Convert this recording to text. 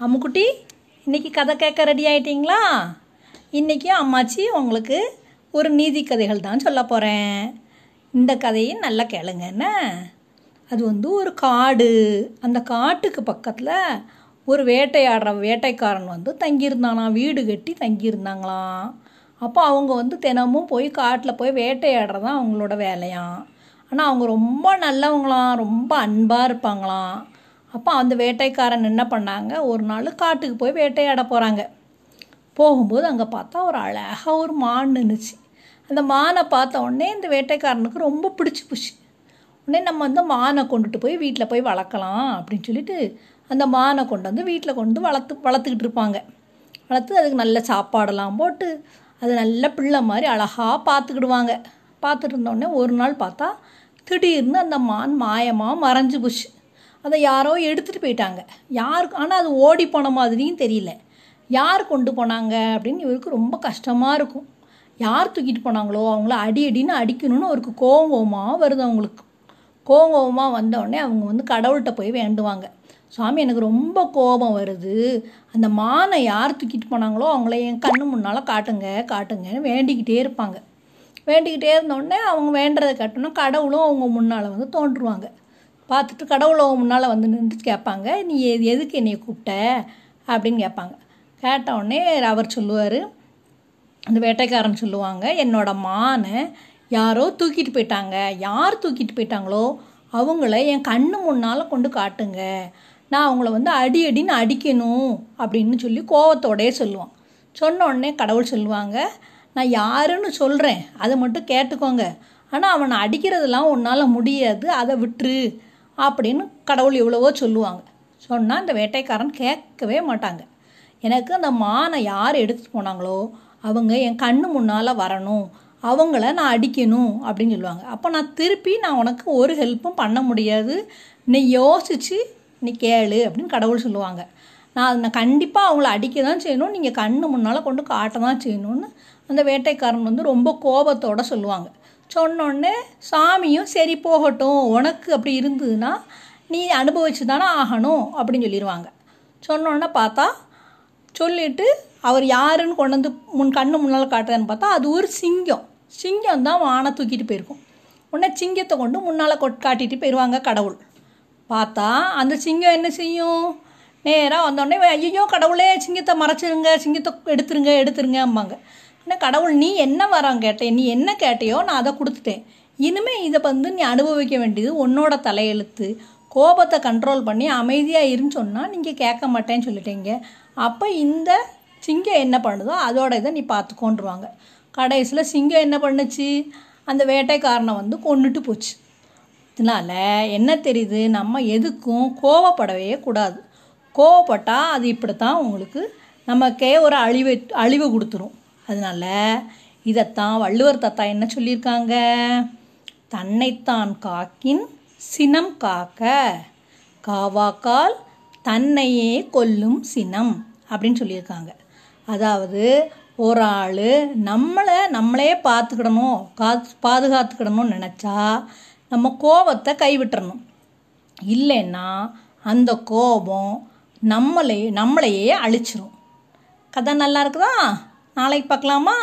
அம்முக்குட்டி இன்றைக்கி கதை கேட்க ரெடி ஆகிட்டீங்களா இன்றைக்கி அம்மாச்சி உங்களுக்கு ஒரு நீதி கதைகள் தான் சொல்ல போகிறேன் இந்த கதையை நல்லா கேளுங்க என்ன? அது வந்து ஒரு காடு. அந்த காட்டுக்கு பக்கத்தில் ஒரு வேட்டையாடுற வேட்டைக்காரன் வந்து தங்கியிருந்தானாம். வீடு கட்டி தங்கியிருந்தாங்களாம். அப்போ அவங்க வந்து தினமும் போய் காட்டில் போய் வேட்டையாடுறது தான் அவங்களோட வேலையாம். ஆனால் அவங்க ரொம்ப நல்லவங்களாம். ரொம்ப அன்பாக இருப்பாங்களாம். அப்போ அந்த வேட்டைக்காரன் என்ன பண்ணாங்க? ஒரு நாள் காட்டுக்கு போய் வேட்டையாட போகிறாங்க போகும்போது அங்கே பார்த்தா ஒரு அழகாக ஒரு மான் நின்றுச்சு அந்த மானை பார்த்த உடனே இந்த வேட்டைக்காரனுக்கு ரொம்ப பிடிச்சி போச்சு. உடனே நம்ம வந்து மானை கொண்டுட்டு போய் வீட்டில் போய் வளர்க்கலாம் அப்படின்னு சொல்லிட்டு அந்த மானை கொண்டு வந்து வீட்டில் கொண்டு வளர்த்து வளர்த்துக்கிட்டு இருப்பாங்க. வளர்த்து அதுக்கு நல்ல சாப்பாடெல்லாம் போட்டு அது நல்ல பிள்ளை மாதிரி அழகாக பார்த்துக்கிடுவாங்க. பார்த்துட்டு இருந்தோடனே ஒரு நாள் பார்த்தா திடீர்னு அந்த மான் மாயமாக மறைஞ்சு போச்சு. அதை யாரோ எடுத்துகிட்டு போயிட்டாங்க. யாருக்கு ஆனால் அது ஓடி போன மாதிரியும் தெரியல. யார் கொண்டு போனாங்க அப்படின்னு இவருக்கு ரொம்ப கஷ்டமாக இருக்கும். யார் தூக்கிட்டு போனாங்களோ அவங்கள அடி அடின்னு அடிக்கணும்னு அவருக்கு கோவமாக வருது அவங்களுக்கு. கோவமாக வந்தோடனே அவங்க வந்து கடவுள்கிட்ட போய் வேண்டுவாங்க. சாமி எனக்கு ரொம்ப கோபம் வருது. அந்த மானை யார் தூக்கிட்டு போனாங்களோ அவங்கள என் கண்ணு முன்னால் காட்டுங்க காட்டுங்கன்னு வேண்டிக்கிட்டே இருப்பாங்க. வேண்டிக்கிட்டே இருந்தோடனே அவங்க வேண்டுறதை காட்டணும்னா கடவுளும் அவங்க முன்னால் வந்து தோன்றுவாங்க. பார்த்துட்டு கடவுளை முன்னால் வந்து நின்று கேட்பாங்க நீ எது எதுக்கு என்னைய கூப்பிட்ட? அப்படின்னு கேட்பாங்க. கேட்ட உடனே அவர் சொல்லுவார் அந்த வேட்டைக்காரன் சொல்லுவாங்க என்னோட மானை யாரோ தூக்கிட்டு போயிட்டாங்க. யார் தூக்கிட்டு போயிட்டாங்களோ அவங்கள என் கண்ணு முன்னால் கொண்டு காட்டுங்க. நான் அவங்கள வந்து அடி அடின்னு அடிக்கணும் அப்படின்னு சொல்லி கோவத்தோடயே சொல்லுவான். சொன்ன உடனே கடவுள் சொல்லுவாங்க நான் யாருன்னு சொல்கிறேன் அதை மட்டும் கேட்டுக்கோங்க. ஆனால் அவனை அடிக்கிறதெல்லாம் உன்னால் முடியாது. அதை விட்டுரு. அப்படின்னு கடவுள் எவ்வளவோ சொல்லுவாங்க. சொன்னால் அந்த வேட்டைக்காரன் கேட்கவே மாட்டாங்க. எனக்கு அந்த மானை யார் எடுத்துகிட்டு போனாங்களோ அவங்க என் கண்ணு முன்னால் வரணும் அவங்கள நான் அடிக்கணும் அப்படின்னு சொல்லுவாங்க. அப்போ நான் திருப்பி நான் உனக்கு ஒரு ஹெல்ப்பும் பண்ண முடியாது. நீ யோசித்து நீ கேளு அப்படின்னு கடவுள் சொல்லுவாங்க. நான் அதை கண்டிப்பாக அவங்கள அடிக்க தான் செய்யணும். நீங்கள் கண்ணு முன்னால் கொண்டு காட்ட தான் செய்யணும்னு அந்த வேட்டைக்காரன் வந்து ரொம்ப கோபத்தோடு சொல்லுவாங்க. சொன்னோடனே சாமியும் சரி போகட்டும் உனக்கு அப்படி இருந்ததுன்னா நீ அனுபவிச்சு தானே ஆகணும் அப்படின்னு சொல்லிடுவாங்க சொன்னோடனே பார்த்தா சொல்லிவிட்டு அவர் யாருன்னு கொண்டு வந்து முன் கண்ணு முன்னால் காட்டுறேன்னு பார்த்தா அது ஒரு சிங்கம். சிங்கம் தான் வானை தூக்கிட்டு போயிருக்கும். உடனே சிங்கத்தை கொண்டு முன்னால் கொட் காட்டிட்டு போயிடுவாங்க கடவுள். பார்த்தா அந்த சிங்கம் என்ன செய்யும்? நேராக வந்தோடனே ஐயோ கடவுளே சிங்கத்தை மறைச்சிருங்க சிங்கத்தை எடுத்துருங்க எடுத்துருங்க அம்மாங்க ஆனால் கடவுள் நீ என்ன வரம் கேட்டேன் நீ என்ன கேட்டையோ நான் அதை கொடுத்துட்டேன். இனிமேல் இதை வந்து நீ அனுபவிக்க வேண்டியது உன்னோட தலையெழுத்து. கோபத்தை கண்ட்ரோல் பண்ணி அமைதியாக இருன்னு சொன்னால் நீங்கள் கேட்க மாட்டேன்னு சொல்லிட்டீங்க. அப்போ இந்த சிங்கம் என்ன பண்ணுதோ அதோட இதை நீ பார்த்துக்கோன்றுவாங்க. கடைசியில் சிங்கம் என்ன பண்ணுச்சு? அந்த வேட்டைக்காரனை வந்து கொண்டுட்டு போச்சு. இதனால் என்ன தெரியுது? நம்ம எதுக்கும் கோவப்படவே கூடாது. கோவப்பட்டால் அது இப்படி தான் உங்களுக்கு நமக்கே ஒரு அழிவு அழிவு கொடுத்துரும். அதனால இதைத்தான் வள்ளுவர் தாத்தா என்ன சொல்லியிருக்காங்க? தன்னைத்தான் காக்கின் சினம் காக்க காவாக்கால் தன்னையே கொல்லும் சினம் அப்படின்னு சொல்லியிருக்காங்க. அதாவது ஒரு ஆள் நம்மளை நம்மளே பார்த்துக்கிடணும் காத்து பாதுகாத்துக்கிடணும்னு நினச்சா நம்ம கோபத்தை கைவிட்டுறணும். இல்லைன்னா அந்த கோபம் நம்மளே நம்மளையே அழிச்சிரும். கதை நல்லா இருக்குதா? நாளைக்கு பார்க்கலாமா?